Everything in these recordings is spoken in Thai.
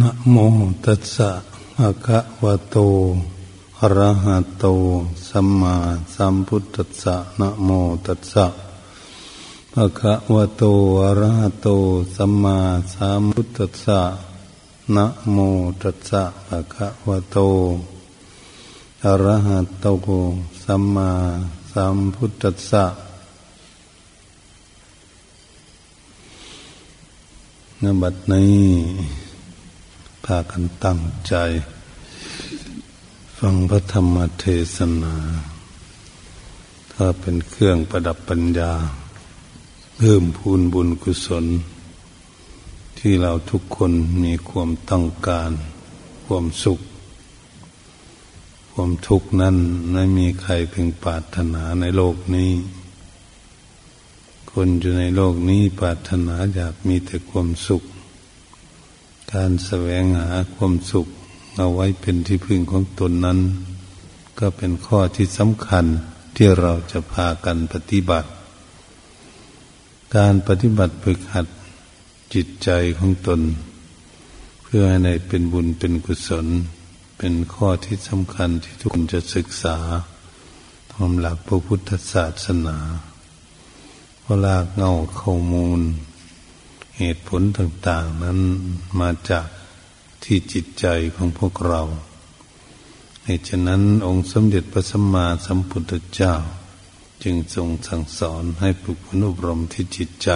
นะโมตัสสะภะคะวะโตอะระหะโต สัมมาสัมพุทธัสสะนะโมตัสสะภะคะวะโตอะระหะโต สัมมาสัมพุทธัสสะนะโมตัสสะภะคะวะโตอะระหะโต สัมมาสัมพุทธัสสะนบัดนี้ พากันตั้งใจ ฟังพระธรรมเทศนา ถ้าเป็นเครื่องประดับปัญญา เพิ่มพูนบุญกุศล ที่เราทุกคนมีความต้องการ ความสุข ความทุกข์นั้นไม่มีใครเพึงปรารถนาในโลกนี้ คนอยู่ในโลกนี้ปรารถนาอยากมีแต่ความสุข การแสวงหาความสุขเอาไว้เป็นที่พึ่งของตนนั้น ก็เป็นข้อที่สำคัญที่เราจะพากันปฏิบัติ การปฏิบัติฝึกหัดจิตใจของตน เพื่อให้ในเป็นบุญเป็นกุศล เป็นข้อที่สำคัญที่ทุกคนจะศึกษาทำหลักพระพุทธศาสนาเพราะลากเงาข้อมูล เหตุผลต่างๆนั้นมาจากที่จิตใจของพวกเราเหตุฉะนั้นองค์สมเด็จพระสัมมาสัมพุทธเจ้า จึงทรงสั่งสอนให้ฝึกฝนอบรมที่จิตใจ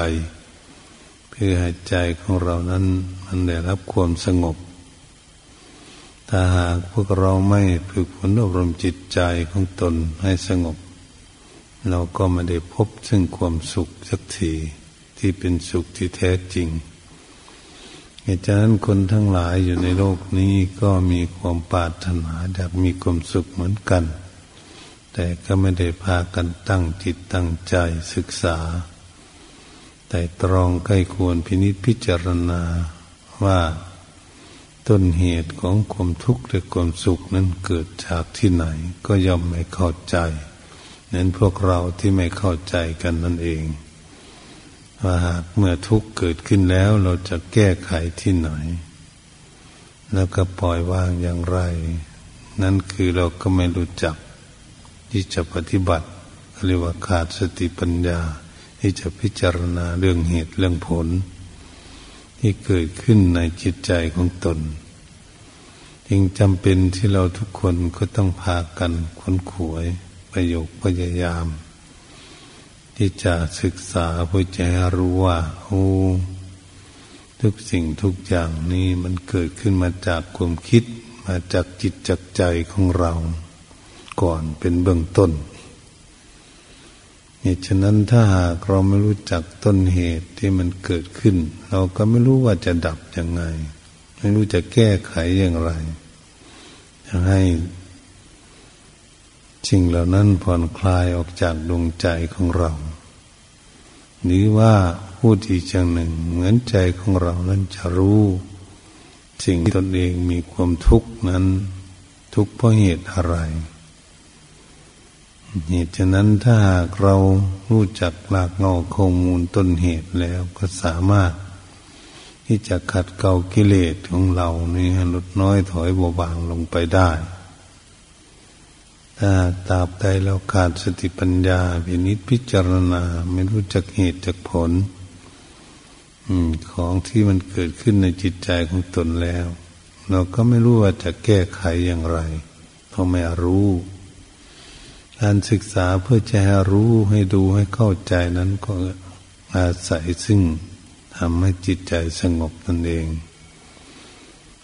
เพื่อให้ใจของเรานั้นมันได้รับความสงบ ถ้าหากพวกเราไม่ฝึกฝนอบรมจิตใจของตนให้สงบ เราก็ไม่ได้พบซึ่งความสุขสักที ที่เป็นสุขที่แท้จริงเหตุฉะนั้นคนทั้งหลายอยู่ในโลกนี้ก็มีความปรารถนาอยากมีความสุขเหมือนกัน แต่ก็ไม่ได้พากันตั้งจิตตั้งใจศึกษา แต่ตรองใกล้ควรพินิจพิจารณาว่าต้นเหตุของความทุกข์หรือความสุขนั้นเกิดจากที่ไหนก็ย่อมไม่เข้าใจนั้นพวกเราที่ไม่เข้าใจกันนั่นเอง ว่าหากเมื่อทุกข์เกิดขึ้นแล้วเราจะแก้ไขที่ไหน แล้วก็ปล่อยวางอย่างไร นั่นคือเราก็ไม่รู้จัก ที่จะปฏิบัติเรียกว่าขาดสติปัญญา ที่จะพิจารณาเรื่องเหตุเรื่องผล ที่เกิดขึ้นในจิตใจของตน จึงจำเป็นที่เราทุกคนก็ต้องพากันค้นขวยประโยคพยายาม ที่จะศึกษาเพื่อจะรู้ว่าโอ้ทุกสิ่งทุกอย่างนี้มันเกิดขึ้นมาจากความคิดมาจากจิตจากใจของเรา ก่อนเป็นเบื้องต้นเหตุฉะนั้นถ้าหากเราไม่รู้จักต้นเหตุที่มันเกิดขึ้น เราก็ไม่รู้ว่าจะดับยังไง ไม่รู้จะแก้ไขอย่างไรจะให้ สิ่งเหล่านั้นผ่อนคลายออกจากดวงใจของเรา หรือว่าพูดอีกอย่างหนึ่ง เหมือนใจของเรานั้นจะรู้ สิ่งที่ตนเองมีความทุกข์นั้น ทุกข์เพราะเหตุอะไร เหตุฉะนั้นถ้าหากเรารู้จักหลักเงาข้อมูลต้นเหตุแล้วก็สามารถ ที่จะขัดเกลากิเลสของเรานี่ลดน้อยถอยเบาบางลงไปได้ ถ้าตราบใดเราขาดสติปัญญาพินิจพิจารณา ไม่รู้จักเหตุจักผลของที่มันเกิดขึ้นในจิตใจของตนแล้ว เราก็ไม่รู้ว่าจะแก้ไขอย่างไรเพราะไม่รู้ การศึกษาเพื่อจะให้รู้ให้ดูให้เข้าใจนั้นก็อาศัยซึ่งทำให้จิตใจสงบตนเอง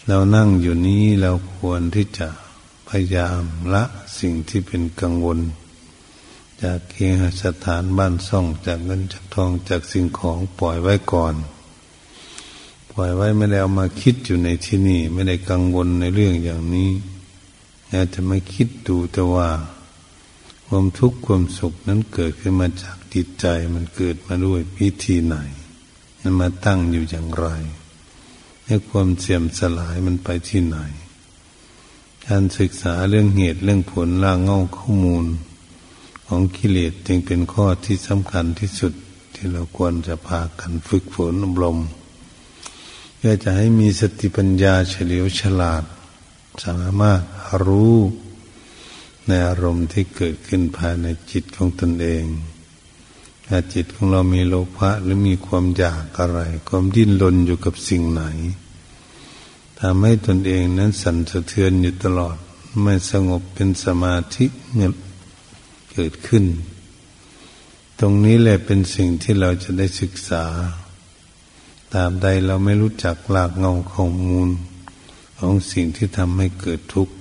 เรานั่งอยู่นี้เราควรที่จะายามละสิ่งที่เป็นกังวล จากเคียสถานบ้านซ่องจากเงินจากทองจากสิ่งของปล่อยไว้ก่อน ปล่อยไว้ไม่ได้เอามาคิดอยู่ในที่นี่ ไม่ได้กังวลในเรื่องอย่างนี้อากจะไม่คิดดูแต่ว่า ความทุกข์ความสุขนั้นเกิดขึ้นมาจากจิตใจมันเกิดมาด้วยพิธีไหนนั้นมาตั้งอยู่อย่างไร ให้ความเสื่อมสลายมันไปที่ไหน การศึกษาเรื่องเหตุเรื่องผลล่างเงาข้อมูล ของกิเลสจึงเป็นข้อที่สำคัญที่สุดที่เราควรจะพากันฝึกฝนอบรมเพื่อจะให้มีสติปัญญาเฉลียวฉลาด สามารถรู้ในอารมณ์ที่เกิดขึ้นภายในจิตของตนเองถ้าจิตของเรามีโลภะหรือมีความอยากอะไร ความดิ้นรนอยู่กับสิ่งไหน ทำให้ตนเองนั้นสั่นสะเทือนอยู่ตลอด ไม่สงบเป็นสมาธิเงียบเกิดขึ้น ตรงนี้แหละเป็นสิ่งที่เราจะได้ศึกษา ตามใดเราไม่รู้จักหลากเงาข้อมูล ของสิ่งที่ทำให้เกิดทุกข์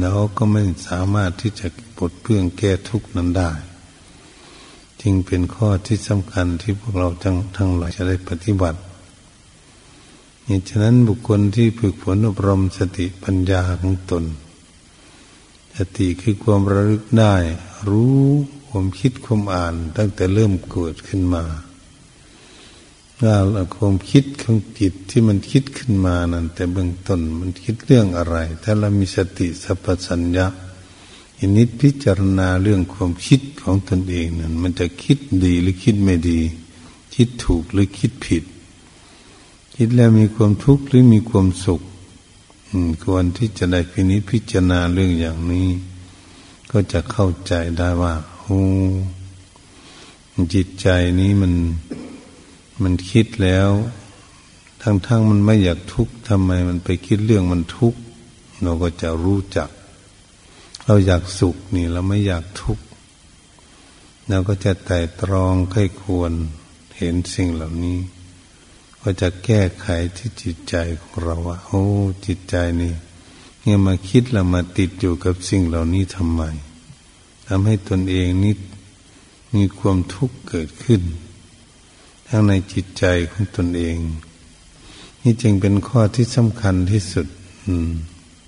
เราก็ไม่สามารถที่จะปลดเพื่องแก้ทุกข์นั้นได้ จึงเป็นข้อที่สำคัญที่พวกเราทั้งทั้งหลายจะได้ปฏิบัติ เหตุฉะนั้นบุคคลที่ฝึกฝนอบรมสติปัญญาของตน สติคือความระลึกได้ รู้ความคิดความอ่านตั้งแต่เริ่มเกิดขึ้นมาว่าความคิดของจิตที่มันคิดขึ้นมานั้นแต่เบื้องต้นมันคิดเรื่องอะไร ถ้าเรามีสติสัพพัญญาอินิดพิจารณาเรื่องความคิดของตนเองนั้นมันจะคิดดีหรือคิดไม่ดี คิดถูกหรือคิดผิด คิดแล้วมีความทุกข์หรือมีความสุขควรที่จะได้พินิจพิจารณาเรื่องอย่างนี้ ก็จะเข้าใจได้ว่าโอ้จิตใจนี้มันมันคิดแล้วทั้งๆมันไม่อยากทุกข์ทำไมมันไปคิดเรื่องมันทุกข์เราก็จะรู้จัก เราอยากสุขนี่เราไม่อยากทุกข์เราก็จะไต่ตรองค่อยควรเห็นสิ่งเหล่านี้ ก็จะแก้ไขที่จิตใจของเราว่าโอ้จิตใจนี่เนี่ยมาคิดแล้วมาติดอยู่กับสิ่งเหล่านี้ทำไมทำให้ตนเองนี่มีความทุกข์เกิดขึ้น ทั้งในจิตใจของตนเอง นี่จึงเป็นข้อที่สำคัญที่สุดอื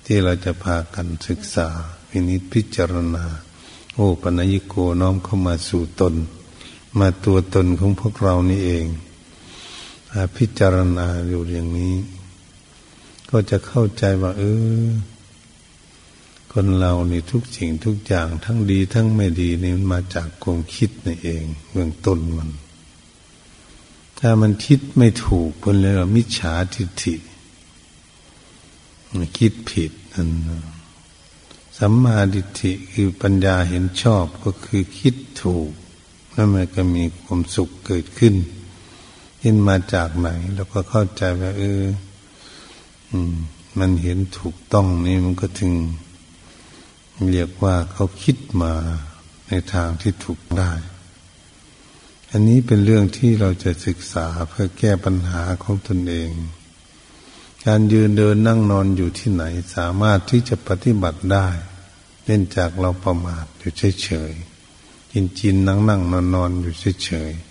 ที่เราจะพากันศึกษาพินิจพิจารณา โอ้ปัญญิโกน้อมเข้ามาสู่ตน มาตัวตนของพวกเรานี่เอง พิจารณาอยู่อย่างนี้ ก็จะเข้าใจว่า เออ คนเรานี่ทุกสิ่งทุกอย่างทั้งดีทั้งไม่ดีนี่มันมาจากความคิดนี่เองเบื้องต้นมัน ถ้ามันคิดไม่ถูกคนเลยว่ามิจฉาทิฏฐิคิดผิดนั่นสัมมาดิฏฐิคือปัญญาเห็นชอบก็คือคิดถูกแล้วมันก็มีความสุขเกิดขึ้น เห็นมาจากไหน แล้วก็เข้าใจว่าเออมันเห็นถูกต้องนี่มันก็ถึง เรียกว่าเขาคิดมาในทางที่ถูกได้ อันนี้เป็นเรื่องที่เราจะศึกษาเพื่อแก้ปัญหาของตนเอง การยืนเดินนั่งนอนอยู่ที่ไหน สามารถที่จะปฏิบัติได้เล่นจากเราประมาทอยู่เฉยๆกินจินนั่งนั่งนอนนอนอยู่เฉยๆ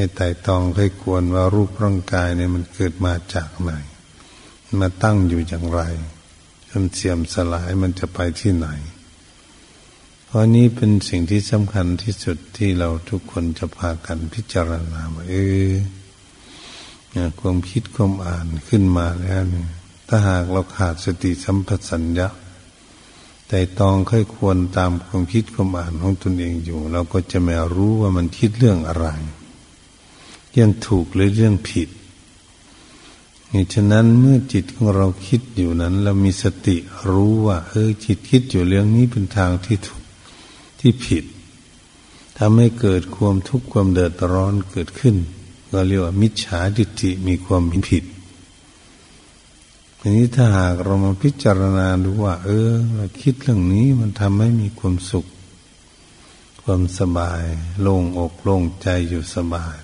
ไม่ไต่ตองเคยควรว่ารูปร่างกายเนี่ยมันเกิดมาจากไหนมาตั้งอยู่อย่างไรจนเสื่อมสลายมันจะไปที่ไหน เพราะนี้เป็นสิ่งที่สำคัญที่สุดที่เราทุกคนจะพากันพิจารณาว่าเออความคิดความอ่านขึ้นมาแล้วเนี่ยถ้าหากเราขาดสติสัมปชัญญะแต่ตองค่อยควรตามความคิดความอ่านของตนเองอยู่ เราก็จะไม่รู้ว่ามันคิดเรื่องอะไร เรื่องถูกหรือเรื่องผิดฉะนั้นเมื่อจิตของเราคิดอยู่นั้น เรามีสติรู้ว่า เออจิตคิดอยู่เรื่องนี้เป็นทางที่ถูกที่ผิดทำให้เกิดความทุกข์ความเดือดร้อนเกิดขึ้นก็เรียกว่ามิจฉาทิฏฐิมีความผิดทีนี้ถ้าหากเรามาพิจารณาดูว่า เออ เราคิดเรื่องนี้มันทำให้มีความสุข ความสบาย โล่งอกโล่งใจอยู่สบาย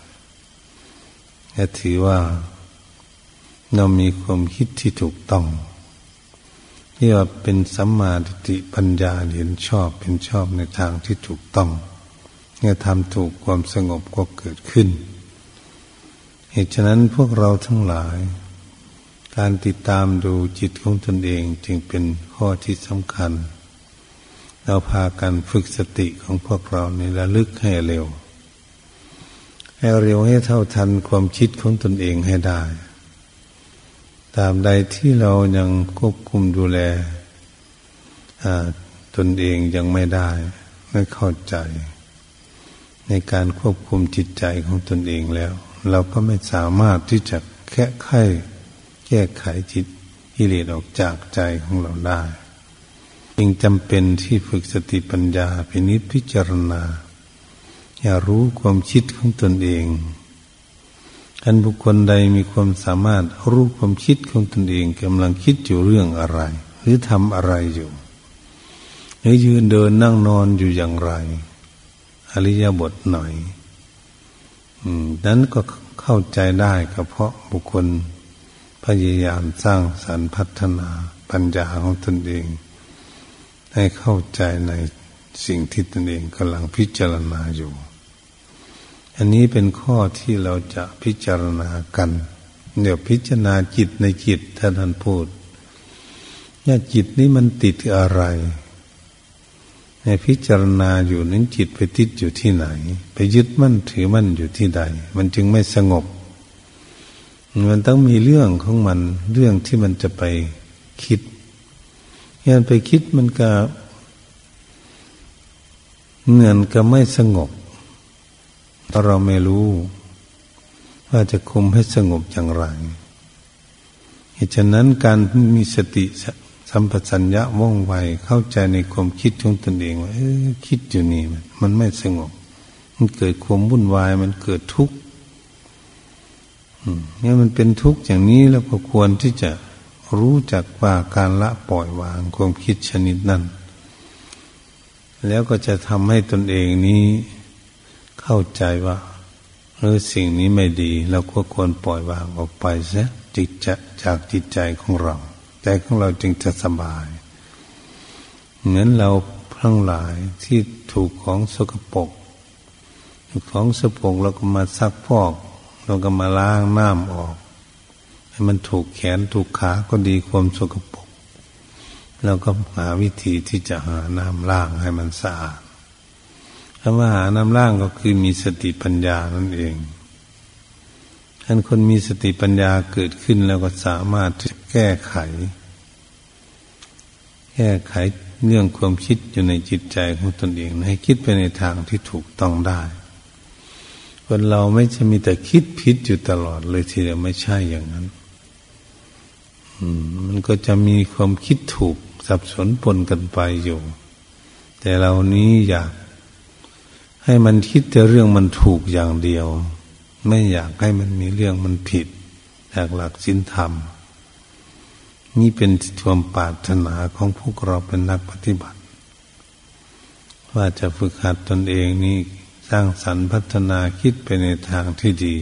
แค่ถือว่าเรามีความคิดที่ถูกต้องที่ว่าเป็นสัมมาทิฏฐิปัญญาเห็นชอบเป็นชอบในทางที่ถูกต้องเนี่ยทำถูกความสงบก็เกิดขึ้น เหตุฉะนั้นพวกเราทั้งหลาย การติดตามดูจิตของตนเองจึงเป็นข้อที่สำคัญ เราพากันฝึกสติของพวกเราในระลึกให้เร็ว ให้เร็วให้เท่าทันความคิดของตนเองให้ได้ ตามใดที่เรายังควบคุมดูแลตนเองยังไม่ได้ ไม่เข้าใจ ในการควบคุมจิตใจของตนเองแล้ว เราก็ไม่สามารถที่จะแค่ไขแก้ไขจิตกิเลสออกจากใจของเราได้ จึงจำเป็นที่ฝึกสติปัญญาพินิจพิจารณา อย่ารู้ความคิดของตนเองอันบุคคลใดมีความสามารถรู้ความคิดของตนเองกำลังคิดอยู่เรื่องอะไร หรือทำอะไรอยู่หรือยืนเดินนั่งนอนอยู่อย่างไร อริยบทหน่อยนั้นก็เข้าใจได้ก็เพราะบุคคลพยายามสร้างสรรพัฒนาปัญญาของตนเอง ให้เข้าใจในสิ่งที่ตนเองกำลังพิจารณาอยู่ อันนี้เป็นข้อที่เราจะพิจารณากัน เดี๋ยวพิจารณาจิตในจิตท่านท่านพูดเนี่ยจิตนี้มันติดอะไรในพิจารณาอยู่นั้นจิตไปติดอยู่ที่ไหน ไปยึดมั่นถือมั่นอยู่ที่ใด มันจึงไม่สงบ มันต้องมีเรื่องของมัน เรื่องที่มันจะไปคิดงานไปคิดมันก็เงินก็ไม่สงบ เพราเราไม่รู้ว่าจะคุมให้สงบอย่างไรเหตุฉะนั้นการมีสติสัมปชัญญะว่องไวเข้าใจในความคิดของตนเองว่าเออคิดอยู่นี่มันมันไม่สงบ มันเกิดความวุ่นวายมันเกิดทุกข์เนี่ยมันเป็นทุกข์อย่างนี้แล้วก็ควรที่จะรู้จักว่าการละปล่อยวางความคิดชนิดนั้น แล้วก็จะทำให้ตนเองนี้ เข้าใจว่าเออสิ่งนี้ไม่ดีเราก็ควรปล่อยวางออกไปเสียจิตจะจากจิตใจของเราใจของเราจึงจะสบายเหมือนเราทั้งหลายที่ถูกของสกปรกของสกปรกเราก็มาซักพอก เราก็มาล้างน้ำออกให้มันถูกแขนถูกขาก็ดีความสกปรกเราก็หาวิธีที่จะหาน้ำล้างให้มันสะอาด คำว่าหาน้ำล้างก็คือมีสติปัญญานั่นเองท่านคนมีสติปัญญาเกิดขึ้นแล้วก็สามารถแก้ไข แก้ไขเรื่องความคิดอยู่ในจิตใจของตนเอง ให้คิดไปในทางที่ถูกต้องได้ คนเราไม่ใช่มีแต่คิดผิดอยู่ตลอดเลยทีเดียวไม่ใช่อย่างนั้นมันก็จะมีความคิดถูกสับสนปนกันไปอยู่ แต่เรานี้อยาก ให้มันคิดแต่เรื่องมันถูกอย่างเดียว ไม่อยากให้มันมีเรื่องมันผิดจากหลักศีลธรรม นี่เป็นความปรารถนาของพวกเราเป็นนักปฏิบัติ ว่าจะฝึกหัดตนเองนี่สร้างสรรค์พัฒนาคิดไปในทางที่ดี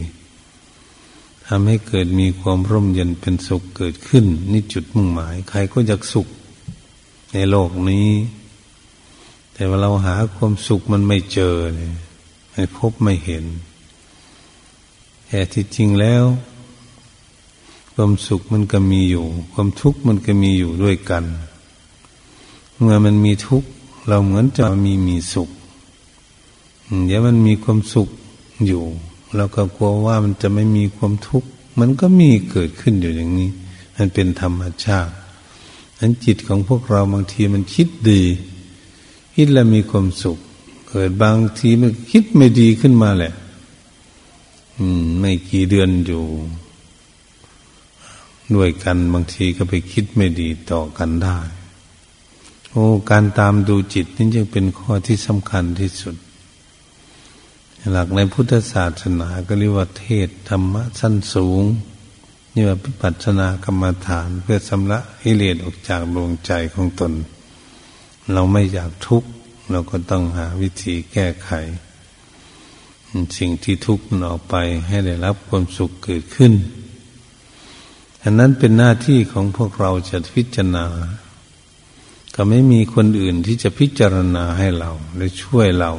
ทำให้เกิดมีความร่มเย็นเป็นสุขเกิดขึ้น นี่จุดมุ่งหมาย ใครก็อยากสุขในโลกนี้ แต่ว่าเราหาความสุขมันไม่เจอเลยไม่พบไม่เห็น แต่ที่จริงแล้ว ความสุขมันก็มีอยู่ ความทุกข์มันก็มีอยู่ด้วยกัน เมื่อมันมีทุกข์เราเหมือนจะมีมีสุขเดี๋ยวมันมีความสุขอยู่เราก็กลัวว่ามันจะไม่มีความทุกข์มันก็มีเกิดขึ้นอยู่อย่างนี้ มันเป็นธรรมชาตินั้นจิตของพวกเราบางทีมันคิดดี คิดแล้วมีความสุข เกิดบางทีมันคิดไม่ดีขึ้นมาแหละ อืม ไม่กี่เดือนอยู่ ด้วยกันบางทีก็ไปคิดไม่ดีต่อกันได้ โอ้การตามดูจิตนี่จึงเป็นข้อที่สำคัญที่สุด หลักในพุทธศาสนาก็เรียกว่าเทศธรรมะสั้นสูงนี่ว่าปัจนากรรมฐานเพื่อสำละอิเลสออกจากดวงใจของตน เราไม่อยากทุกข์เราก็ต้องหาวิธีแก้ไข สิ่งที่ทุกข์มันออกไปให้ได้รับความสุขเกิดขึ้น อันนั้นเป็นหน้าที่ของพวกเราจะพิจารณา ก็ไม่มีคนอื่นที่จะพิจารณาให้เราและช่วยเรา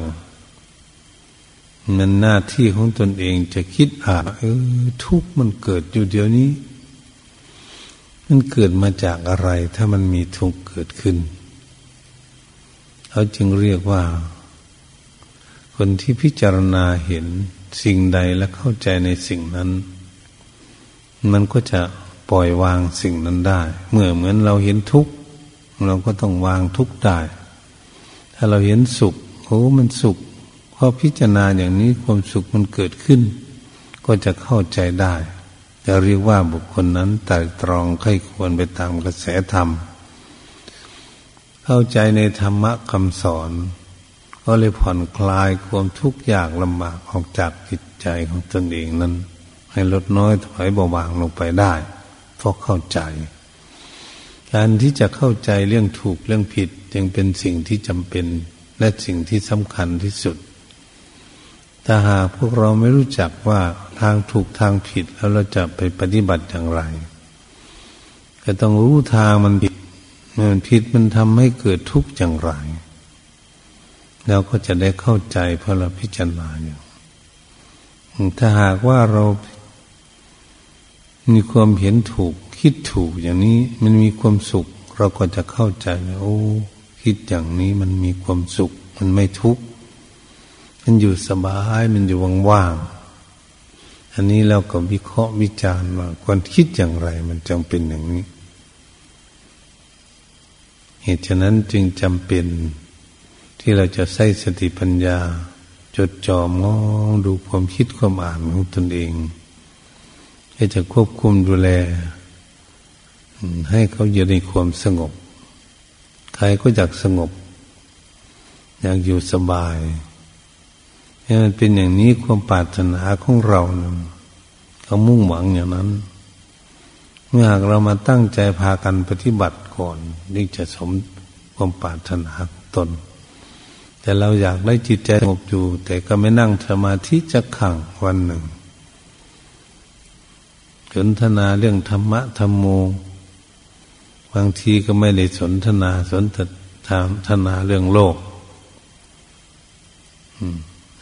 มันหน้าที่ของตนเองจะคิดอ่าเออทุกข์มันเกิดอยู่เดี๋ยวนี้ มันเกิดมาจากอะไรถ้ามันมีทุกข์เกิดขึ้น เขาจึงเรียกว่า คนที่พิจารณาเห็นสิ่งใดและเข้าใจในสิ่งนั้น มันก็จะปล่อยวางสิ่งนั้นได้ เมื่อเหมือนเราเห็นทุกข์เราก็ต้องวางทุกข์ได้ ถ้าเราเห็นสุขโอ้มันสุขพอพิจารณาอย่างนี้ความสุขมันเกิดขึ้น ก็จะเข้าใจได้จะเรียกว่าบุคคลนั้นแต่ตรองค่อยควรไปตามกระแสธรรม เข้าใจในธรรมะคำสอน ก็เลยผ่อนคลายความทุกข์ยากลำบากออกจากจิตใจของตนเองนั้น ให้ลดน้อยถอยเบาบางลงไปได้เพราะเข้าใจ การที่จะเข้าใจเรื่องถูกเรื่องผิดจึงเป็นสิ่งที่จำเป็นและสิ่งที่สำคัญที่สุดถ้าหากพวกเราไม่รู้จักว่าทางถูกทางผิดแล้วเราจะไปปฏิบัติอย่างไร ก็ต้องรู้ทางมันผิด มันผิดมันทำให้เกิดทุกข์อย่างไรเราก็จะได้เข้าใจเพราะเราพิจารณาอยู่ ถ้าหากว่าเรามีความเห็นถูก คิดถูกอย่างนี้ มันมีความสุข เราก็จะเข้าใจว่าโอ้ คิดอย่างนี้มันมีความสุข มันไม่ทุกข์มันอยู่สบายมันอยู่ว่างๆอันนี้เราก็วิเคราะห์วิจารณ์ว่าควรคิดอย่างไร มันจำเป็นอย่างนี้ เหตุฉะนั้นจึงจำเป็น ที่เราจะใช้สติปัญญา จดจ่อมองดูความคิดความอ่านของตนเองให้จะควบคุมดูแล ให้เขาอยู่ในความสงบ ใครก็อยากสงบ อยากอยู่สบายให้มันเป็นอย่างนี้ความปรารถนาของเราเขามุ่งหวังอย่างนั้นเมื่อหากเรามาตั้งใจพากันปฏิบัติ ก่อนนี่จะสมความปรารถนาตน แต่เราอยากได้จิตใจสงบอยู่ แต่ก็ไม่นั่งสมาธิจะขังวันหนึ่งสนทนาเรื่องธรรมะธรรมโม บางทีก็ไม่ได้สนทนาสนทนาเรื่องโลก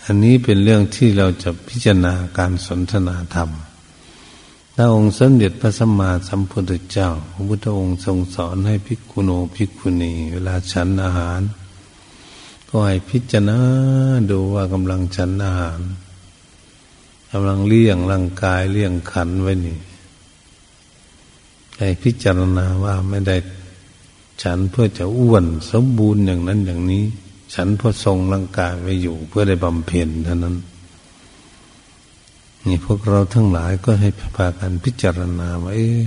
อันนี้เป็นเรื่องที่เราจะพิจารณาการสนทนาธรรม พระองค์สมเด็จพระสัมมาสัมพุทธเจ้า พระพุทธองค์ทรงสอนให้ภิกขุโนภิกขุณี เวลาฉันอาหาร ก็ให้พิจารณาดูว่ากำลังฉันอาหารกำลังเลี้ยงร่างกายเลี้ยงขันไว้นี่ให้พิจารณาว่าไม่ได้ฉันเพื่อจะอ้วนสมบูรณ์อย่างนั้นอย่างนี้ ฉันเพื่อทรงร่างกายไว้อยู่เพื่อได้บำเพ็ญเท่านั้น นี่พวกเราทั้งหลายก็ให้พากันพิจารณาว่าเอ๊ะ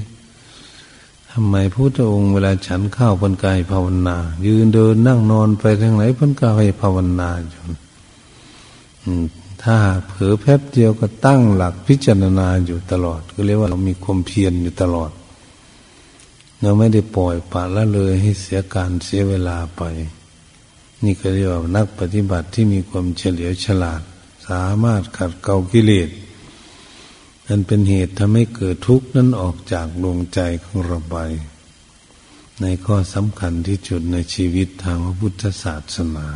ทำไมพระพุทธองค์เวลาฉันข้าวพันกายภาวนา ยืนเดินนั่งนอนไปทางไหนพันกายภาวนาอยู่ถ้าเผลอแป๊บเดียวก็ตั้งหลักพิจารณาอยู่ตลอด ก็เรียกว่าเรามีความเพียรอยู่ตลอด เราไม่ได้ปล่อยปละละเลยให้เสียการเสียเวลาไป นี่ก็เรียกว่านักปฏิบัติที่มีความเฉลียวฉลาด สามารถขัดเกลากิเลส นั้นเป็นเหตุทำให้เกิดทุกข์นั้นออกจากดวงใจของเราไป ในข้อสำคัญที่จุดในชีวิตทางพระพุทธศาสนา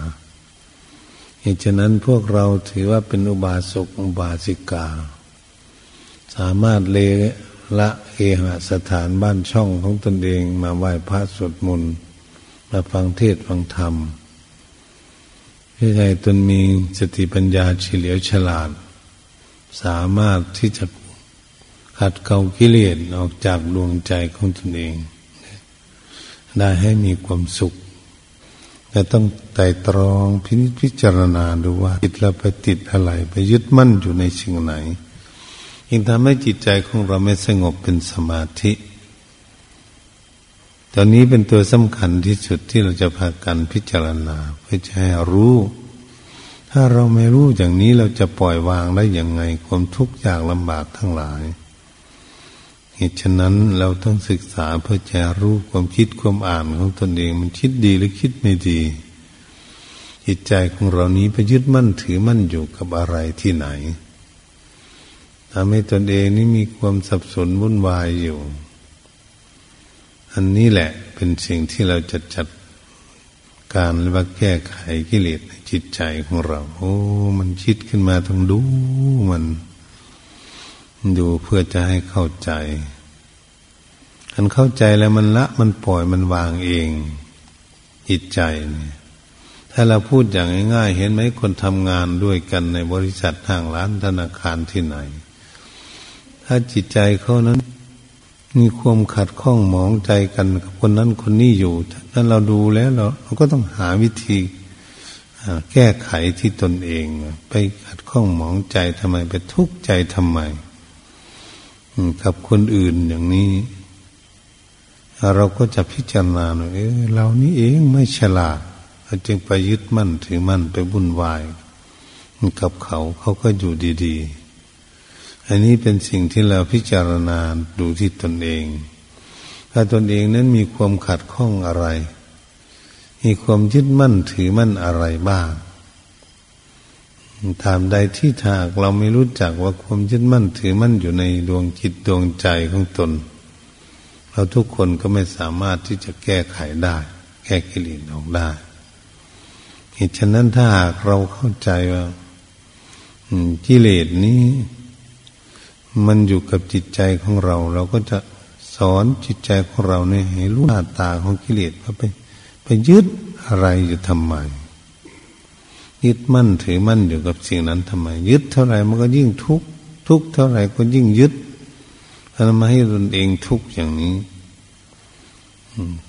เหตุฉะนั้นพวกเราถือว่าเป็นอุบาสกอุบาสิกา สามารถเลละเอหสถานบ้านช่องของตนเองมาไหว้พระสวดมนต์มาฟังเทศฟังธรรมพื่อให้ตนมีสติปัญญาเฉลียวฉลาด สามารถที่จะ ขัดเกลากิเลสออกจากดวงใจของตนเอง ได้ให้มีความสุขแต่ต้องไต่ตรองพินิจพิจารณาดูว่า จิตเราไปติดอะไรไปยึดมั่นอยู่ในสิ่งไหนยิ่งทำให้จิตใจของเราไม่สงบเป็นสมาธิ ตอนนี้เป็นตัวสำคัญที่สุดที่เราจะพากันพิจารณาเพื่อจะให้รู้ ถ้าเราไม่รู้อย่างนี้เราจะปล่อยวางได้อย่างไง ความทุกข์ยากลำบากทั้งหลาย เหตุฉะนั้นเราต้องศึกษาเพื่อจะรู้ความคิดความอ่านของตนเอง มันคิดดีหรือคิดไม่ดี จิตใจของเรานี้ไปยึดมั่นถือมั่นอยู่กับอะไรที่ไหนทำให้ตนเองนี่มีความสับสนวุ่นวายอยู่ อันนี้แหละเป็นสิ่งที่เราจะจัดการหรือว่าแก้ไขกิเลสในจิตใจของเรา โอ้ มันคิดขึ้นมาต้องดูมัน ดูเพื่อจะให้เข้าใจคันเข้าใจแล้วมันละมันปล่อยมันวางเองจิตใจเนี่ยถ้าเราพูดอย่างง่ายๆ เห็นไหมคนทำงานด้วยกันในบริษัททางร้านธนาคารที่ไหน ถ้าจิตใจเขานั้น มีความขัดข้องหมองใจกันกับคนนั้นคนนี้อยู่นั้นเราดูแล้วเราเราก็ต้องหาวิธีแก้ไขที่ตนเอง ไปขัดข้องหมองใจทำไม ไปทุกข์ใจทำไม กับคนอื่นอย่างนี้ เราก็จะพิจารณาหน่อยเออเรานี่เองไม่ฉลาดจึงไปยึดมั่นถือมั่นไปบุ่นวาย กับเขาเขาก็อยู่ดีๆ อันนี้เป็นสิ่งที่เราพิจารณาดูที่ตนเอง ถ้าตนเองนั้นมีความขัดข้องอะไร มีความยึดมั่นถือมั่นอะไรบ้าง ถามใดที่ถากเราไม่รู้จักว่าความยึดมั่นถือมั่นอยู่ในดวงจิตดวงใจของตน เราทุกคนก็ไม่สามารถที่จะแก้ไขได้ แก้กิเลสออกได้เหตุฉะนั้นถ้าหากเราเข้าใจว่ากิเลสนี้ มันอยู่กับจิตใจของเรา เราก็จะสอนจิตใจของเราเนี่ยให้รู้หน้าตาของกิเลสว่าไป ไปยึดอะไรอยู่ทำไม ยึดมั่นถือมั่นอยู่กับสิ่งนั้นทำไม ยึดเท่าไหร่มันก็ยิ่งทุกข์ทุกข์เท่าไหร่ก็ยิ่งยึดทำไมให้ตนเองทุกข์อย่างนี้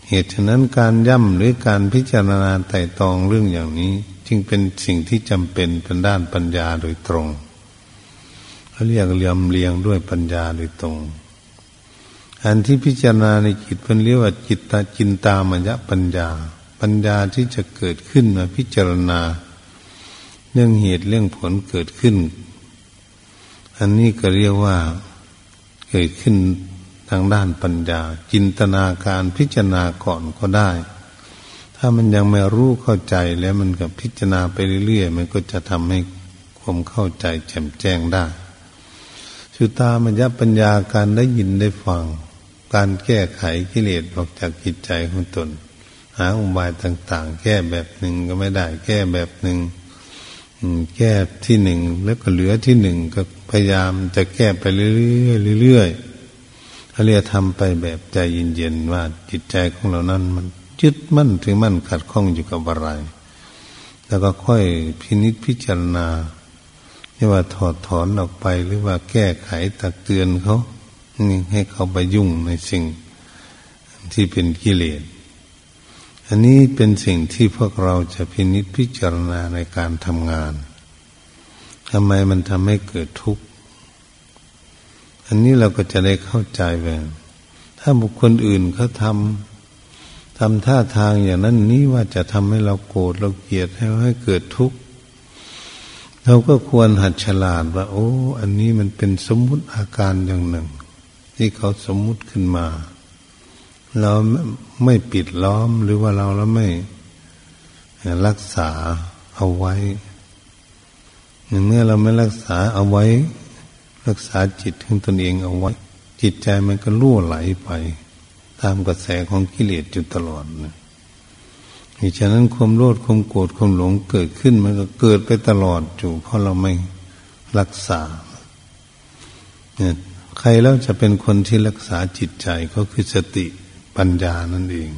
เหตุฉะนั้นการย่ำหรือการพิจารณาไต่ตองเรื่องอย่างนี้ จึงเป็นสิ่งที่จำเป็นเป็นด้านปัญญาโดยตรงเขาเรียกเรียมเรียงด้วยปัญญาโดยตรง อันที่พิจารณาในจิตเป็นเรียกว่าจิตตาจินตามยะปัญญา ปัญญาที่จะเกิดขึ้นมาพิจารณา เรื่องเหตุเรื่องผลเกิดขึ้น อันนี้ก็เรียกว่าเกิดขึ้นทางด้านปัญญา จินตนาการพิจารณาก่อนก็ได้ ถ้ามันยังไม่รู้เข้าใจแล้วมันก็พิจารณาไปเรื่อยๆมันก็จะทำให้ความเข้าใจแจ่มแจ้งได้สุตามัญญปัญญาการได้ยินได้ฟัง การแก้ไขกิเลสออกจากจิตใจของตน หาอุบายต่าง ๆ แก้แบบหนึ่งก็ไม่ได้ แก้แบบหนึ่ง แก้ที่หนึ่งแล้วก็เหลือที่หนึ่งก็พยายามจะแก้ไปเรื่อยๆเรื่อยๆเขาเรียกทำไปแบบใจเย็นๆว่าจิตใจของเรานั้นมันยึดมั่นถือมั่นขัดข้องอยู่กับอะไร แล้วก็ค่อยพินิจพิจารณาที่ว่าถอดถอนออกไปหรือว่าแก้ไขตักเตือนเขานี่ให้เขาไปยุ่งในสิ่งที่เป็นกิเลส อันนี้เป็นสิ่งที่พวกเราจะพินิจพิจารณาในการทำงานทำไมมันทำให้เกิดทุกข์ อันนี้เราก็จะได้เข้าใจไปถ้าบุคคลอื่นเขาทำทำท่าทางอย่างนั้นนี้ว่าจะทำให้เราโกรธเราเกลียดให้ให้เกิดทุกข์เราก็ควรหัดฉลาดว่า โอ้ อันนี้มันเป็นสมมุติอาการอย่างหนึ่ง ที่เขาสมมุติขึ้นมา เราไม่ปิดล้อมหรือว่าเราแล้วไม่รักษาเอาไว้เมื่อเราไม่รักษาเอาไว้ รักษาจิตของตนเองเอาไว้ จิตใจมันก็ล่วไหลไป ตามกระแสของกิเลสอยู่ตลอดนะฉะนั้นความโลภความโกรธความหลงเกิดขึ้นมันก็เกิดไปตลอดอยู่เพราะเราไม่รักษาเนี่ยใครแล้วจะเป็นคนที่รักษาจิตใจก็คือสติ ปัญญานั่นเอง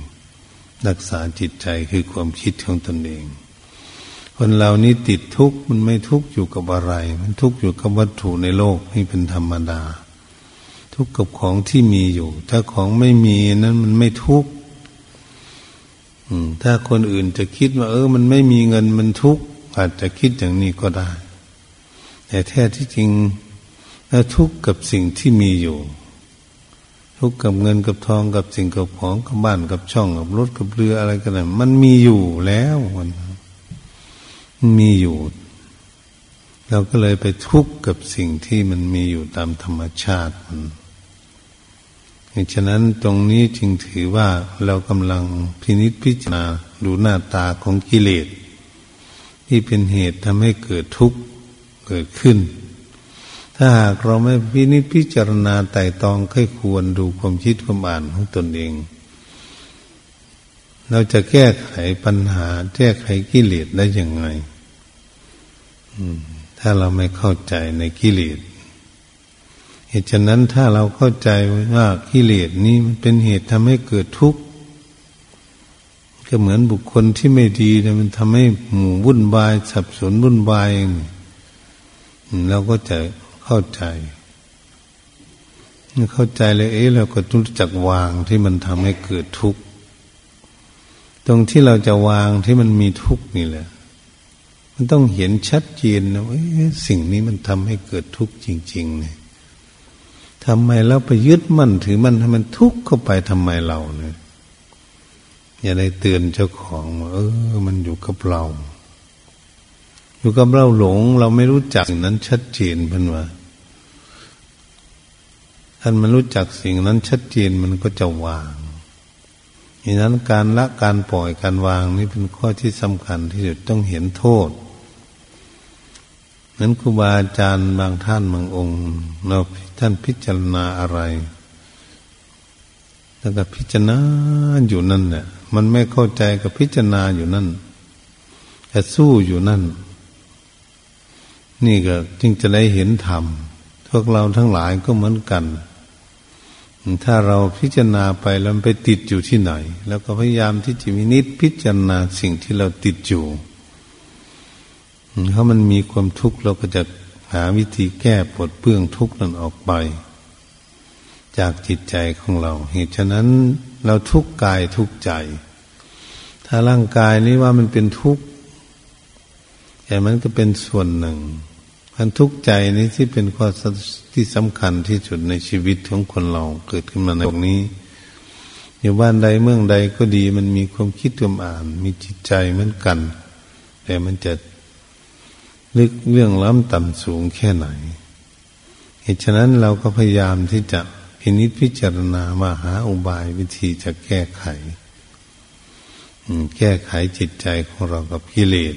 รักษาจิตใจคือความคิดของตนเอง คนเรานี้ติดทุกข์มันไม่ทุกข์อยู่กับอะไร มันทุกข์อยู่กับวัตถุในโลกนี่เป็นธรรมดา ทุกข์กับของที่มีอยู่ ถ้าของไม่มีนั้นมันไม่ทุกข์ถ้าคนอื่นจะคิดว่า เออ มันไม่มีเงินมันทุกข์อาจจะคิดอย่างนี้ก็ได้ แต่แท้ที่จริงแล้วทุกข์กับสิ่งที่มีอยู่ ทุกข์กับเงินกับทองกับสิ่งกับของกับบ้านกับช่องกับรถกับเรืออะไรกันนะมันมีอยู่แล้วมันมีอยู่ เราก็เลยไปทุกข์กับสิ่งที่มันมีอยู่ตามธรรมชาติมันฉะนั้นตรงนี้จึงถือว่าเรากำลังพินิจพิจารณาดูหน้าตาของกิเลส ที่เป็นเหตุทำให้เกิดทุกข์เกิดขึ้น ถ้าหากเราไม่พินิจพิจารณาไต่ตองค่อยควรดูความคิดความอ่านของตนเอง เราจะแก้ไขปัญหา แก้ไขกิเลสได้อย่างไงถ้าเราไม่เข้าใจในกิเลสเหตุฉะนั้นถ้าเราเข้าใจว่ากิเลสนี้มันเป็นเหตุทำให้เกิดทุกข์ก็เหมือนบุคคลที่ไม่ดีเนะมันทำให้หมู่วุ่นวายสับสนวุ่นวายเราก็จะ เข้าใจ เข้าใจเลยเอ๊ะเราก็ต้องรู้จักวางที่มันทำให้เกิดทุกข์ ตรงที่เราจะวางที่มันมีทุกข์นี่แหละ มันต้องเห็นชัดเจนนะว่าสิ่งนี้มันทำให้เกิดทุกข์จริง ๆ เนี่ยทำไมเราไปยึดมั่นถือมันให้มันทุกข์เข้าไปทำไมเราเนี่ยอย่าได้เตือนเจ้าของว่าเออ มันอยู่กับเรา อยู่กับเราหลง เราไม่รู้จักสิ่งนั้นชัดเจนเพันว่าท่านมันรู้จักสิ่งนั้นชัดเจนมันก็จะวางดังนั้นการละการปล่อยการวางนี่เป็นข้อที่สำคัญที่สุดต้องเห็นโทษนั้นครูบาอาจารย์บางท่านบางองค์เราท่านพิจารณาอะไรแล้วก็พิจารณาอยู่นั่นแหละมันไม่เข้าใจก็พิจารณาอยู่นั่นแต่สู้อยู่นั่น นี่ก็จึงจะได้เห็นธรรม พวกเราทั้งหลายก็เหมือนกัน ถ้าเราพิจารณาไปแล้วไปติดอยู่ที่ไหน แล้วก็พยายามที่จะมินิดพิจารณาสิ่งที่เราติดอยู่ถ้ามันมีความทุกข์เราก็จะหาวิธีแก้ปลดเปื้องทุกข์นั้นออกไป จากจิตใจของเรา เหตุฉะนั้นเราทุกข์กายทุกข์ใจ ถ้าร่างกายนี้ว่ามันเป็นทุกข์ แต่มันก็เป็นส่วนหนึ่งมันทุกข์ใจนี้ที่เป็นข้อที่สำคัญที่สุดในชีวิตของคนเราเกิดขึ้นมาในโลกนี้ อยู่บ้านใดเมืองใดก็ดี มันมีความคิดความอ่าน มีจิตใจเหมือนกัน แต่มันจะลึกเรื่องล้ำต่ำสูงแค่ไหนเหตุฉะนั้นเราก็พยายามที่จะพินิจพิจารณามาหาอุบายวิธีจะแก้ไขแก้ไขจิตใจของเรากับกิเลส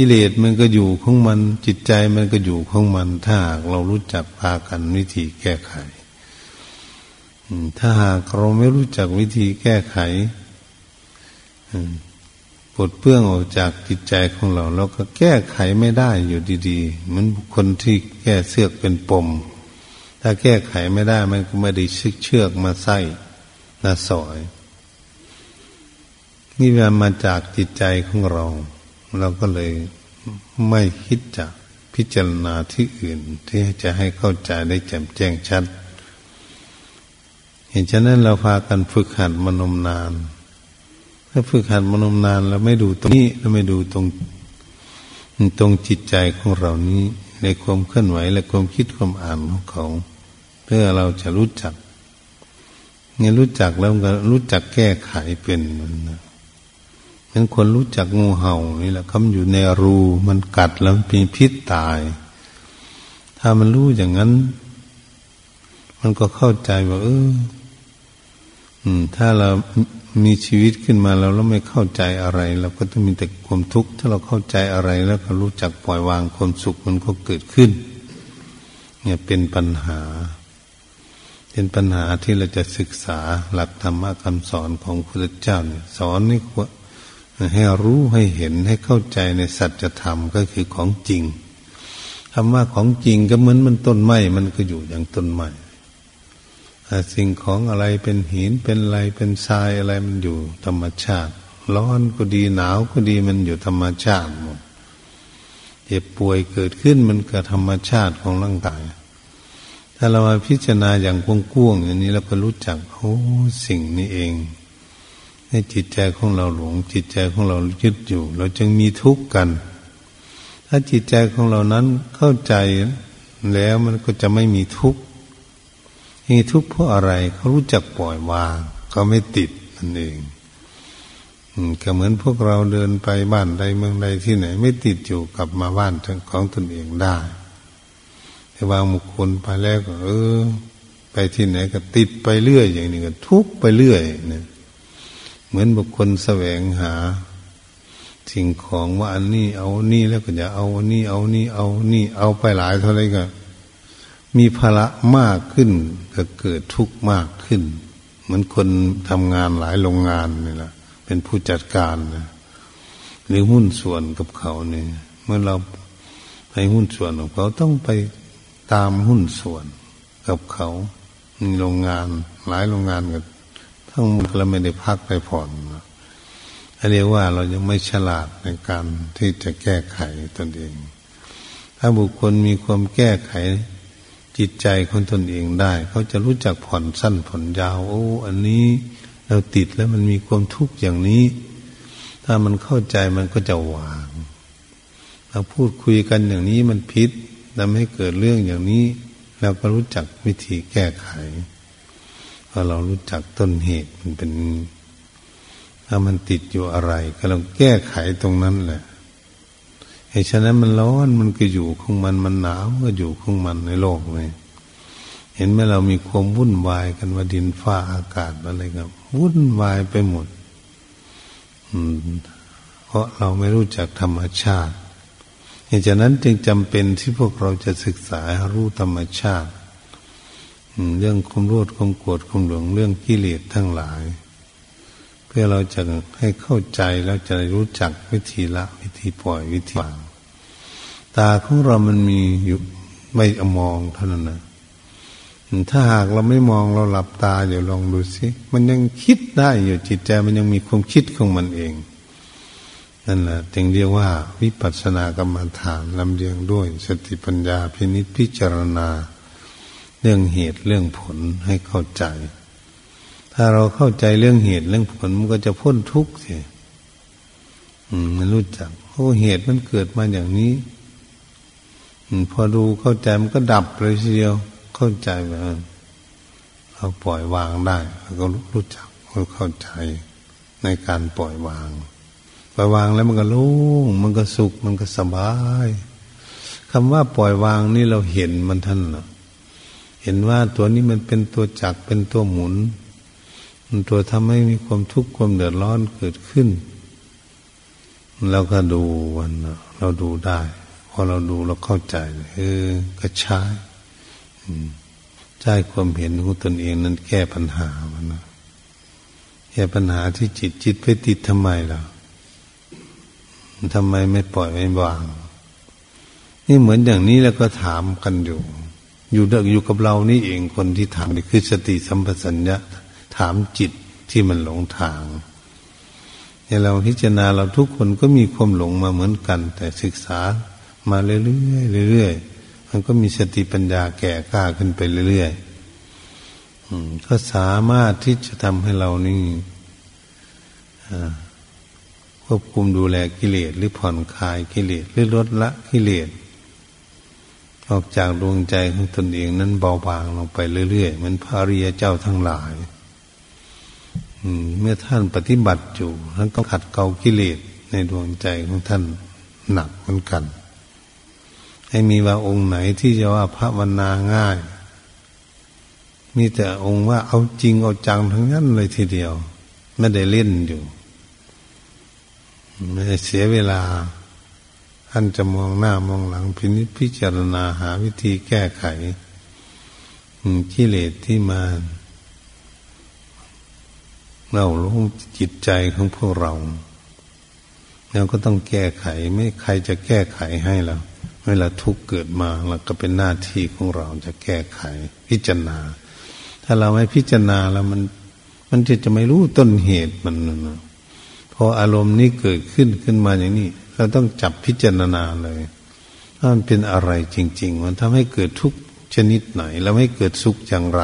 กิเลสมันก็อยู่ของมัน จิตใจมันก็อยู่ของมัน ถ้าหากเรารู้จักพากันวิธีแก้ไขถ้าหากเราไม่รู้จักวิธีแก้ไขปลดเปื้องออกจากจิตใจของเราเราก็แก้ไขไม่ได้อยู่ดีๆเหมือนคนที่แก้เสือกเป็นปม ถ้าแก้ไขไม่ได้มันก็ไม่ได้ซึกเชือกมาใส่มาสอย นี่มันมาจากจิตใจของเรา เราก็เลยไม่คิดจะพิจารณาที่อื่นที่จะให้เข้าใจได้แจ่มแจ้งชัด เห็นฉะนั้นเราพากันฝึกหัดมนมนาน ถ้าฝึกหัดมนมนานเราไม่ดูตรงนี้เราไม่ดูตรงตรงจิตใจของเรานี้ ในความเคลื่อนไหวและความคิดความอ่านของเขา เพื่อเราจะรู้จักเงี้ยรู้จักแล้วก็รู้จักแก้ไขเป็นมันนะ เป็นคนรู้จักงูเห่านี่แหละเขาอยู่ในรูมันกัดแล้วมีพิษตาย ถ้ามันรู้อย่างนั้น มันก็เข้าใจว่าเออถ้าเรามีชีวิตขึ้นมาเราแล้วไม่เข้าใจอะไรเราก็ต้องมีแต่ความทุกข์ถ้าเราเข้าใจอะไรแล้วก็รู้จักปล่อยวางความสุขมันก็เกิดขึ้น เนี่ยเป็นปัญหา เป็นปัญหาที่เราจะศึกษาหลักธรรมะคำสอนของพระเจ้าเนี่ยสอนนี่คว ให้รู้ให้เห็นให้เข้าใจในสัจธรรมก็คือของจริงคำว่าของจริงก็เหมือนมันต้นไม้มันก็อยู่อย่างต้นไม้สิ่งของอะไรเป็นหินเป็นอะไรเป็นทรายอะไรมันอยู่ธรรมชาติ ร้อนก็ดีหนาวก็ดีมันอยู่ธรรมชาติหมดเจ็บป่วยเกิดขึ้นมันก็ธรรมชาติของร่างกาย ถ้าเรามาพิจารณาอย่างกว้างๆอย่างนี้เราก็รู้จักโอ้สิ่งนี้เอง ให้จิตใจของเราหลง จิตใจของเรายึดอยู่ เราจึงมีทุกข์กัน ถ้าจิตใจของเรานั้นเข้าใจแล้วมันก็จะไม่มีทุกข์มีทุกข์เพราะอะไรเขารู้จักปล่อยวางเขาไม่ติดนั่นเองก็เหมือนพวกเราเดินไปบ้านใดเมืองใดที่ไหน ไม่ติดอยู่กลับมาบ้านของตนเองได้แต่วางมุคคลไปแล้วก็เออ ไปที่ไหนก็ติดไปเรื่อยอย่างนี้ก็ทุกไปเรื่อยเนี่ย เหมือนบุคคลแสวงหา สิ่งของว่าอันนี้เอานี่แล้วก็จะเอาอันนี้เอานี่เอานี่เอาไปหลายเท่าไรก็ มีภาระมากขึ้น ก็เกิดทุกข์มากขึ้น เหมือนคนทำงานหลายโรงงานนี่แหละเป็นผู้จัดการนะหรือหุ้นส่วนกับเขาเนี่ยเมื่อเราไปหุ้นส่วนของเขาต้องไปตามหุ้นส่วนกับเขามีโรงงานหลายโรงงานกั นทั้งหมดเราไม่ได้พักไปผ่อนอันนี้ว่าเรายังไม่ฉลาดในการที่จะแก้ไขตนเอง ถ้าบุคคลมีความแก้ไขจิตใจของตนเองได้ เขาจะรู้จักผ่อนสั้นผ่อนยาว โอ้ อันนี้เราติดแล้วมันมีความทุกข์อย่างนี้ ถ้ามันเข้าใจมันก็จะวาง เราพูดคุยกันอย่างนี้มันพิษทำให้เกิดเรื่องอย่างนี้แล้วก็รู้จักวิธีแก้ไข พอเรารู้จักต้นเหตุมันเป็น ถ้ามันติดอยู่อะไร ก็ลองแก้ไขตรงนั้นแหละไอ้ฉะนั้นมันร้อนมันก็อยู่ของมันมันหนาวก็อยู่ของมันในโลกเลยเห็นไหมเรามีความวุ่นวายกันว่าดินฟ้าอากาศอะไรกันวุ่นวายไปหมดเพราะเราไม่รู้จักธรรมชาติเหตุฉะนั้นจึงจำเป็นที่พวกเราจะศึกษารู้ธรรมชาติ เรื่องความรู้ความโกรธความหลงเรื่องกิเลสทั้งหลาย เพื่อเราจะให้เข้าใจแล้วจะรู้จักวิธีละ วิธีปล่อยวิธีวางตาของเรามันมีอยู่ไม่มองเท่านั้นนะถ้าหากเราไม่มองเราหลับตาเดี๋ยวลองดูสิมันยังคิดได้อยู่จิตใจมันยังมีความคิดของมันเองนั่นแหละจึงเรียกว่าวิปัสสนากรรมฐานลำเลียงด้วย สติปัญญาพินิจพิจารณา เรื่องเหตุเรื่องผลให้เข้าใจ ถ้าเราเข้าใจเรื่องเหตุเรื่องผลมันก็จะพ้นทุกข์สิมันรู้จักโอ้เหตุมันเกิดมาอย่างนี้พอดูเข้าใจมันก็ดับเลยทีเดียว เข้าใจแบบเราปล่อยวางได้เราก็รู้จักเข้าใจในการปล่อยวาง ปล่อยวางแล้วมันก็รู้มันก็สุขมันก็สบายคำว่าปล่อยวางนี่เราเห็นมันท่าน เห็นว่าตัวนี้มันเป็นตัวจักเป็นตัวหมุน มันตัวทำให้มีความทุกข์ความเดือดร้อนเกิดขึ้นเราก็ดูวันเราดูได้พอเราดูเราเข้าใจเออก็ใช้ใช้ความเห็นของตนเองนั้นแก้ปัญหามันนะแก้ปัญหาที่จิตจิตไปติดทำไมล่ะทำไมไม่ปล่อยไม่วาง นี่เหมือนอย่างนี้แล้วก็ถามกันอยู่ อยู่เด็กอยู่กับเรานี่เองคนที่ถามนี่คือสติสัมปชัญญะถามจิตที่มันหลงทางเนี่ยเราพิจารณาเราทุกคนก็มีความหลงมาเหมือนกัน แต่ศึกษามาเรื่อยๆเรื่อยๆมันก็มีสติปัญญาแก่กล้าขึ้นไปเรื่อยๆก็สามารถที่จะทำให้เรานี่ควบคุมดูแลกิเลสหรือผ่อนคลายกิเลสหรือลดละกิเลส ออกจากดวงใจของตนเองนั้นเบาบางลงไปเรื่อยๆ เหมือนพระริยเจ้าทั้งหลาย เมื่อท่านปฏิบัติอยู่ท่านก็ขัดเกลากิเลสในดวงใจของท่านหนักเหมือนกัน ให้มีว่าองค์ไหนที่จะว่าพระวนาง่าย มีแต่องค์ว่าเอาจริงเอาจังทั้งนั้นเลยทีเดียว ไม่ได้เล่นอยู่ ไม่ได้เสียเวลา ท่านจะมองหน้ามองหลังพินิจพิจารณาหาวิธีแก้ไขกิเลสที่มาเราลงจิตใจของพวกเราเราก็ต้องแก้ไข ไม่ใครจะแก้ไขให้เราเวลาทุกข์เกิดมาเราก็เป็นหน้าที่ของเราจะแก้ไข พิจารณา ถ้าเราไม่พิจารณาแล้วมัน มันจะจะไม่รู้ต้นเหตุมันนะพออารมณ์นี้เกิดขึ้นขึ้นมาอย่างนี้ เราต้องจับพิจารณาเลยว่ามันเป็นอะไรจริง ๆ มันทำให้เกิดทุกชนิดไหน แล้วไม่เกิดสุขอย่างไร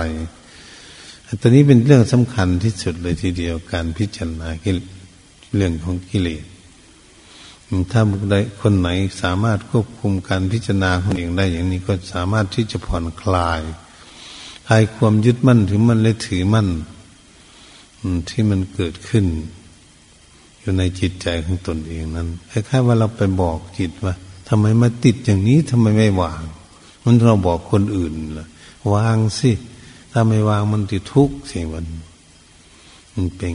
ตอนนี้เป็นเรื่องสำคัญที่สุดเลยทีเดียวการพิจารณาเรื่องของกิเลสถ้าบุคคลคนไหนสามารถควบคุมการพิจารณาของเองได้อย่างนี้ก็สามารถที่จะผ่อนคลายคลายความยึดมั่นถือมั่นและถือมั่นที่มันเกิดขึ้น อยู่ในจิตใจของตนเองนั้นคล้ายๆว่าเราไปบอกจิตว่าทำไมมาติดอย่างนี้ทำไมไม่วาง มันเราบอกคนอื่นล่ะวางสิถ้าไม่วางมันติดทุกข์สิมันมันเป็น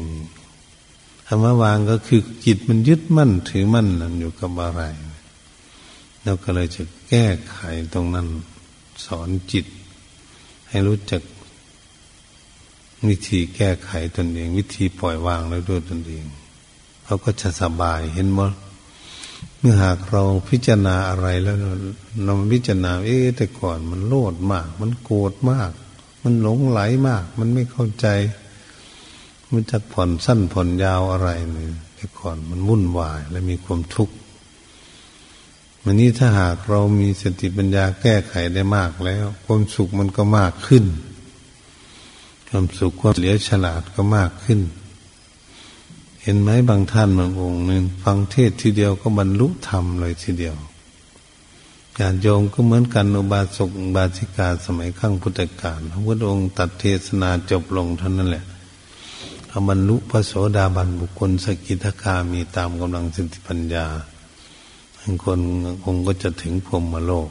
คำว่าวางก็คือจิตมันยึดมั่นถือมั่นนั่นอยู่กับอะไรเราก็เลยจะแก้ไขตรงนั้น สอนจิต ให้รู้จัก วิธีแก้ไขตนเอง วิธีปล่อยวางแล้วด้วยตนเอง เขาก็จะสบายเห็นมั้เมื่อหากเราพิจารณาอะไรแล้วเราพิจารณา เอ๊แต่ก่อนมันโลดมาก มันโกรธมาก มันหลงไหลมาก มันไม่เข้าใจ มันจะผ่อนสั้นผ่อนยาวอะไรเนี่ยแต่ก่อนมันวุ่นวายและมีความทุกข์วันนี้ถ้าหากเรามีสติปัญญาแก้ไขได้มากแล้ว ความสุขมันก็มากขึ้น ความสุขความเหลียวฉลาดก็มากขึ้น เห็นไหมบางท่านบางองค์นึงฟังเทศทีเดียวก็บรรลุธรรมเลยทีเดียวญาติโยมก็เหมือนกันอุบาสกบาสิกาสมัยขั้งพุทธกาลพระพุทธองค์ตัดเทศนาจบลงเท่านั้นแหละเอาบรรลุพระโสดาบันบุคคลสกิทาคามีตามกำลังสติปัญญาบางคนคงก็จะถึงพรมโลก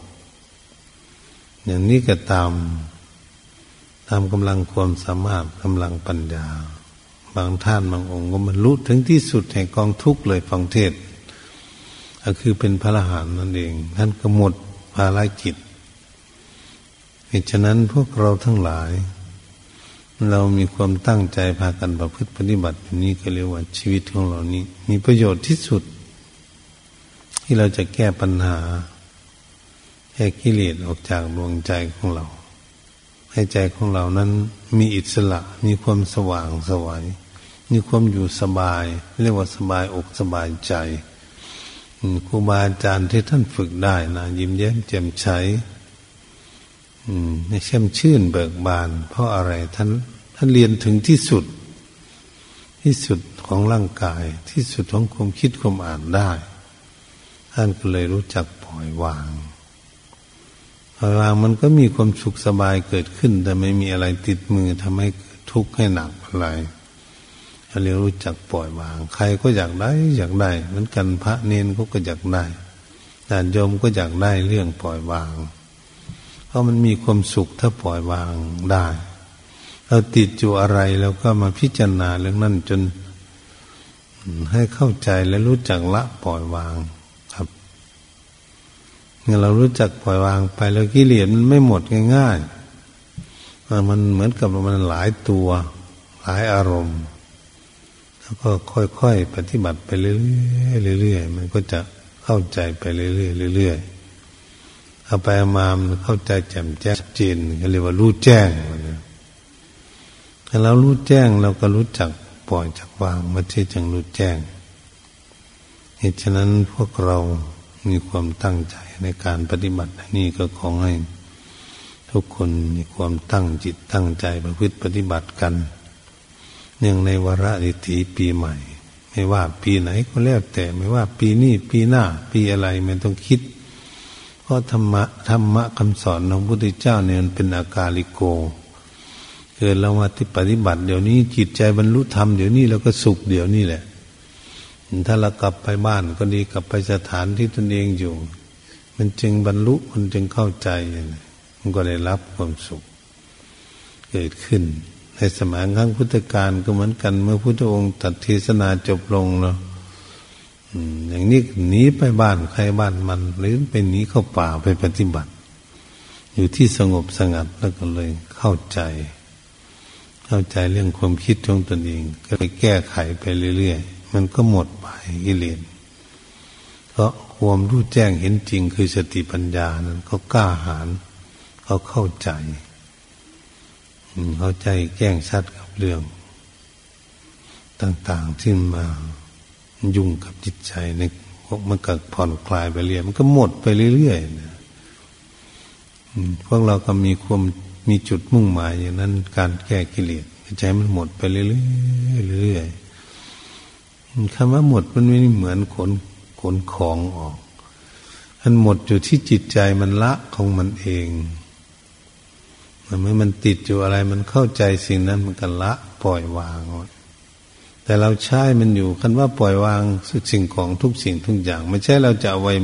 อย่างนี้ก็ตาม ตามกำลังความสามารถกำลังปัญญา บางท่านบางองค์ก็บรรลุถึงที่สุดแห่งกองทุกข์เลยฟังเทศก็คือเป็นพระอรหันต์นั่นเอง ท่านก็หมดภารกิจเหตุฉะนั้นพวกเราทั้งหลาย เรามีความตั้งใจพากันประพฤติปฏิบัติอย่างนี้ก็เรียกว่าชีวิตของเรานี้ มีประโยชน์ที่สุด ที่เราจะแก้ปัญหาแก้กิเลสออกจากดวงใจของเรา ให้ใจของเรานั้นมีอิสระมีความสว่างสวัย มีความอยู่สบาย เรียกว่าสบายอกสบายใจครูบาอาจารย์ที่ท่านฝึกได้นะยิ้มแย้มแจ่มใสในเช่มชื่นเบิกบาน เพราะอะไรท่านท่านเรียนถึงที่สุด ที่สุดของร่างกาย ที่สุดของความคิดความอ่านได้ ท่านก็เลยรู้จักปล่อยวางปล่อยวางมันก็มีความสุขสบายเกิดขึ้น แต่ไม่มีอะไรติดมือทำให้ทุกข์ให้หนักอะไร เรียรู้จักปล่อยวาง ใครก็อยากได้อยากได้เหมือนกันพระเนนเขาก็อยากได้ญาติโยมก็อยากได้เรื่องปล่อยวาง เพราะมันมีความสุขถ้าปล่อยวางได้เราติดอยู่อะไรเราก็มาพิจารณาเรื่องนั้นจนให้เข้าใจและรู้จักละปล่อยวางครับเมื่อเรารู้จักปล่อยวางไปแล้วกิเลสมันไม่หมดง่ายๆมันเหมือนกับมันหลายตัว หลายอารมณ์ แล้วก็ค่อยๆปฏิบัติไปเรื่อยๆมันก็จะเข้าใจไปเรื่อยๆเรื่อยๆเอาไปมามันเข้าใจแจ่มแจ้งจนก็เรียกว่ารู้แจ้งถ้าเรารู้แจ้งเราก็รู้จักปล่อยจักวางมาที่จังรู้แจ้งเหตุฉะนั้นพวกเรามีความตั้งใจในการปฏิบัตินี่ก็ขอให้ทุกคนมีความตั้งจิตตั้งใจประพฤติปฏิบัติกัน เนื่องในวาระดิถีปีใหม่ ไม่ว่าปีไหนก็แล้วแต่ไม่ว่าปีนี้ปีหน้า ปีอะไรไม่ต้องคิด เพราะธรรมะธรรมะคำสอนของพระพุทธเจ้าเนี่ยมันเป็นอากาลิโกเกิดเรามาที่ปฏิบัติเดี๋ยวนี้จิตใจบรรลุธรรมเดี๋ยวนี้เราก็สุขเดี๋ยวนี้แหละ ถ้าเรากลับไปบ้านก็ดีกลับไปสถานที่ตนเองอยู่ มันจึงบรรลุมันจึงเข้าใจ มันก็ได้รับความสุข เกิดขึ้น ในสมัยครั้งพุทธกาลก็เหมือนกัน เมื่อพุทธองค์ตัดเทศนาจบลงเนาะอย่างนี้หนีไปบ้านใครบ้านมัน หรือไปหนีเข้าป่าไปปฏิบัติ อยู่ที่สงบสงัดแล้วก็เลยเข้าใจ เข้าใจเรื่องความคิดของตนเอง ก็ไปแก้ไขไปเรื่อยๆมันก็หมดไปกิเลสเพราะความรู้แจ้งเห็นจริงคือสติปัญญานั้นเขากล้าหาญเขาเข้าใจ เข้าใจแจ้งชัดกับเรื่อง ต่าง ๆ ที่มายุ่งกับจิตใจในพวกมันก็ผ่อนคลายไปเรื่อยมันก็หมดไปเรื่อยๆนะพวกเราก็มีความมีจุดมุ่งหมายอย่างนั้น การแก้กิเลสใจมันหมดไปเรื่อยๆเรื่อยๆคำว่าหมดมันไม่เหมือนขนขนของออกมันหมดอยู่ที่จิตใจมันละของมันเอง มันไม่มันติดอยู่อะไร มันเข้าใจสิ่งนั้นมันก็ละปล่อยวางแต่เราใช้มันอยู่คันว่าปล่อยวางสิ่งของทุกสิ่งทุกอย่าง ไม่ใช่เราจะเอาไว้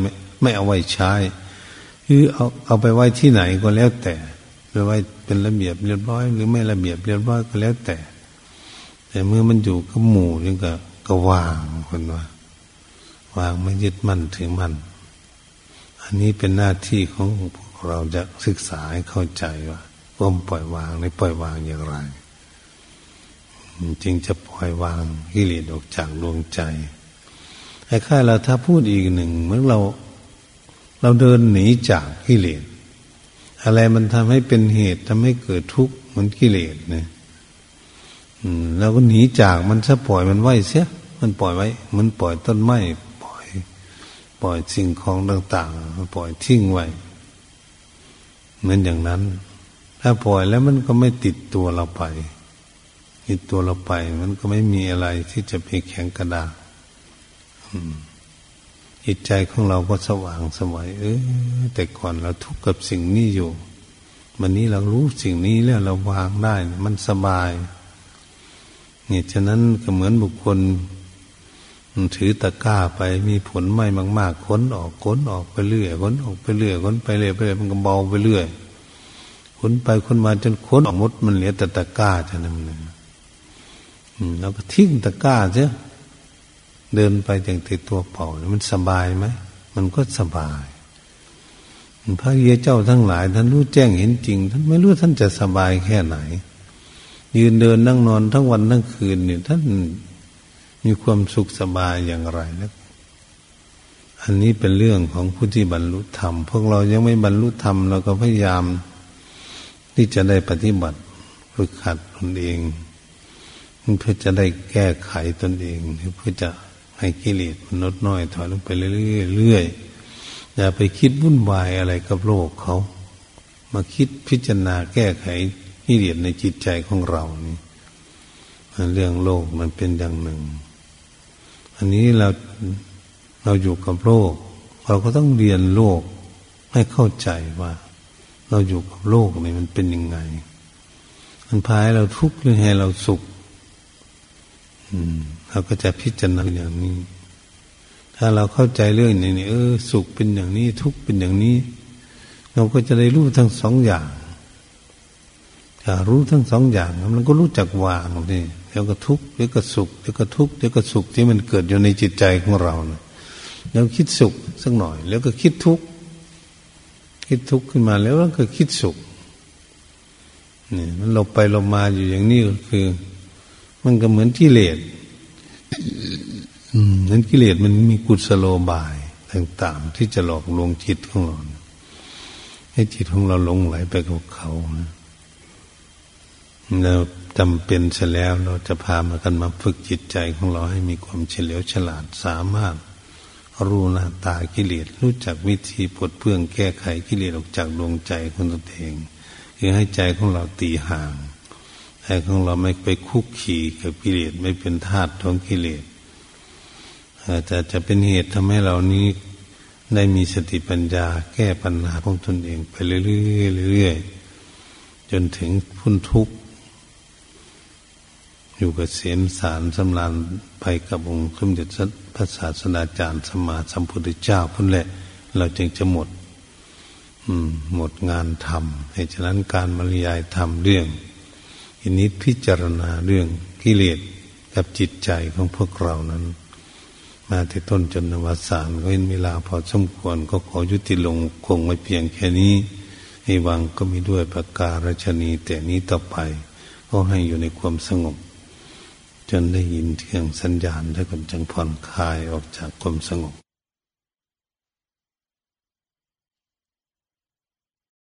ไม่เอาไว้ใช้คือเอาเอาไปไว้ที่ไหนก็แล้วแต่ไปไว้เป็นระเบียบเรียบร้อย หรือไม่ระเบียบเรียบร้อยก็แล้วแต่ แต่เมื่อมันอยู่กับหมู่นี่ก็ก็วางคนว่าวางไม่ยึดมั่นถือมั่นอันนี้เป็นหน้าที่ของพวกเราจะศึกษาให้เข้าใจว่า ความปล่อยวางในปล่อยวางอย่างไรจึงจะปล่อยวางกิเลสออกจากดวงใจไอ้ข้าเราถ้าพูดอีกหนึ่งเมื่อเรา เราเดินหนีจากกิเลสอะไรมันทำให้เป็นเหตุทำให้เกิดทุกข์มันกิเลสเนี่ยเราก็หนีจากมันซะปล่อยมันไว้เสียมันปล่อยไว้ มันปล่อยต้นไม้ปล่อย ปล่อยสิ่งของต่างๆปล่อยทิ้งไว้เหมือนอย่างนั้น ถ้าปล่อยแล้วมันก็ไม่ติดตัวเราไป ติดตัวเราไป มันก็ไม่มีอะไรที่จะไปแข็งกระดาษจิตใจของเราก็สว่างสวัยเออแต่ก่อนเราทุกข์กับสิ่งนี้อยู่ วันนี้เรารู้สิ่งนี้แล้วเราวางได้ มันสบายเนี่ยฉะนั้นก็เหมือนบุคคล ถือตะกร้าไปมีผลไม่มาก ๆค้นออกค้นออกไปเรื่อยค้นออกไปเรื่อยค้นไปเรื่อยไปเรื่อยมันก็เบาไปเรื่อย ค้นไปค้นมาจนค้นออกมดมันเหลือแต่ตะกร้าจะนั่นเองเราก็ทิ้งตะกร้าเสียเดินไปอย่างติดตัวเปล่ามันสบายไหมมันก็สบายพระเยเจ้าทั้งหลาย ท่านรู้แจ้งเห็นจริง ท่านไม่รู้ท่านจะสบายแค่ไหน ยืนเดินนั่งนอนทั้งวันทั้งคืนเนี่ยท่านมีความสุขสบายอย่างไรนะอันนี้เป็นเรื่องของผู้ที่บรรลุธรรม พวกเรายังไม่บรรลุธรรมเราก็พยายาม ที่จะได้ปฏิบัติฝึกขัดตนเองเพื่อจะได้แก้ไขตนเองเพื่อจะให้กิเลสมันลดน้อยถอยลงไปเรื่อยๆอย่าไปคิดวุ่นวายอะไรกับโลกเขา มาคิดพิจารณาแก้ไขกิเลสในจิตใจของเรานี่เรื่องโลกมันเป็นอย่างหนึ่ง อันนี้เราเราอยู่กับโลก เราก็ต้องเรียนโลกให้เข้าใจว่า เราอยู่กับโลกนี่มันเป็นยังไง มันพายเราทุกข์หรือให้เราสุขเราก็จะพิจารณาอย่างนี้ ถ้าเราเข้าใจเรื่องอย่างนี้เออ สุขเป็นอย่างนี้ ทุกข์เป็นอย่างนี้ เราก็จะได้รู้ทั้งสองอย่างถ้ารู้ทั้งสองอย่างมันก็รู้จักวางนี่เดี๋ยวก็ทุกข์เดี๋ยวก็สุขเดี๋ยวก็ทุกข์เดี๋ยวก็สุขที่มันเกิดอยู่ในจิตใจของเราเนะแล้วคิดสุขสักหน่อย แล้วก็คิดทุกข์ คิดทุกข์ขึ้นมาแล้วก็คิดสุขนี่มันหลบไปหลบมาอยู่อย่างนี้ก็คือ มันก็เหมือนกิเลสนั้นกิเลสมันมีกุศโลบายต่างๆ ที่จะหลอกลวงจิตของเราให้จิตของเราหลงไหลไปกับเขานะเราจำเป็นเสแล้วเราจะพามากันมาฝึกจิตใจของเราให้มีความเฉลียวฉลาดสามารถ รู้หน้าตากิเลสรู้จักวิธีปลดเพื่องแก้ไขกิเลสออกจากดวงใจของตนเอง คือให้ใจของเราตีห่างใจของเราไม่ไปคุกขี่กับกิเลสไม่เป็นทาสของกิเลสแต่จะเป็นเหตุทำให้เรานี้ได้มีสติปัญญา แก้ปัญหาของตนเอง ไปเรื่อยๆจนถึงพ้นทุกข์อยู่กับเสียมสารสำราน ไปกับองค์สมเด็จพระศาสนาจารย์สมมาสัมพุทธเจ้าพุ่นแหละ เราจึงจะหมด อืม หมดงานทำเหตุฉะนั้นการบรรยายทำเรื่องอินิพิจารณาเรื่องกิเลสกับจิตใจของพวกเรานั้น มาที่ต้นจนนวสานก็เห็นเวลาพอสมควรก็ขอยุติลงคงไว้เพียงแค่นี้ให้วังก็มีด้วยประการชนีแต่นี้ต่อไป ก็ให้อยู่ในความสงบ จนได้ยินเสียงสัญญาณแล้วก็จังผ่อนคลายออกจากความสงบ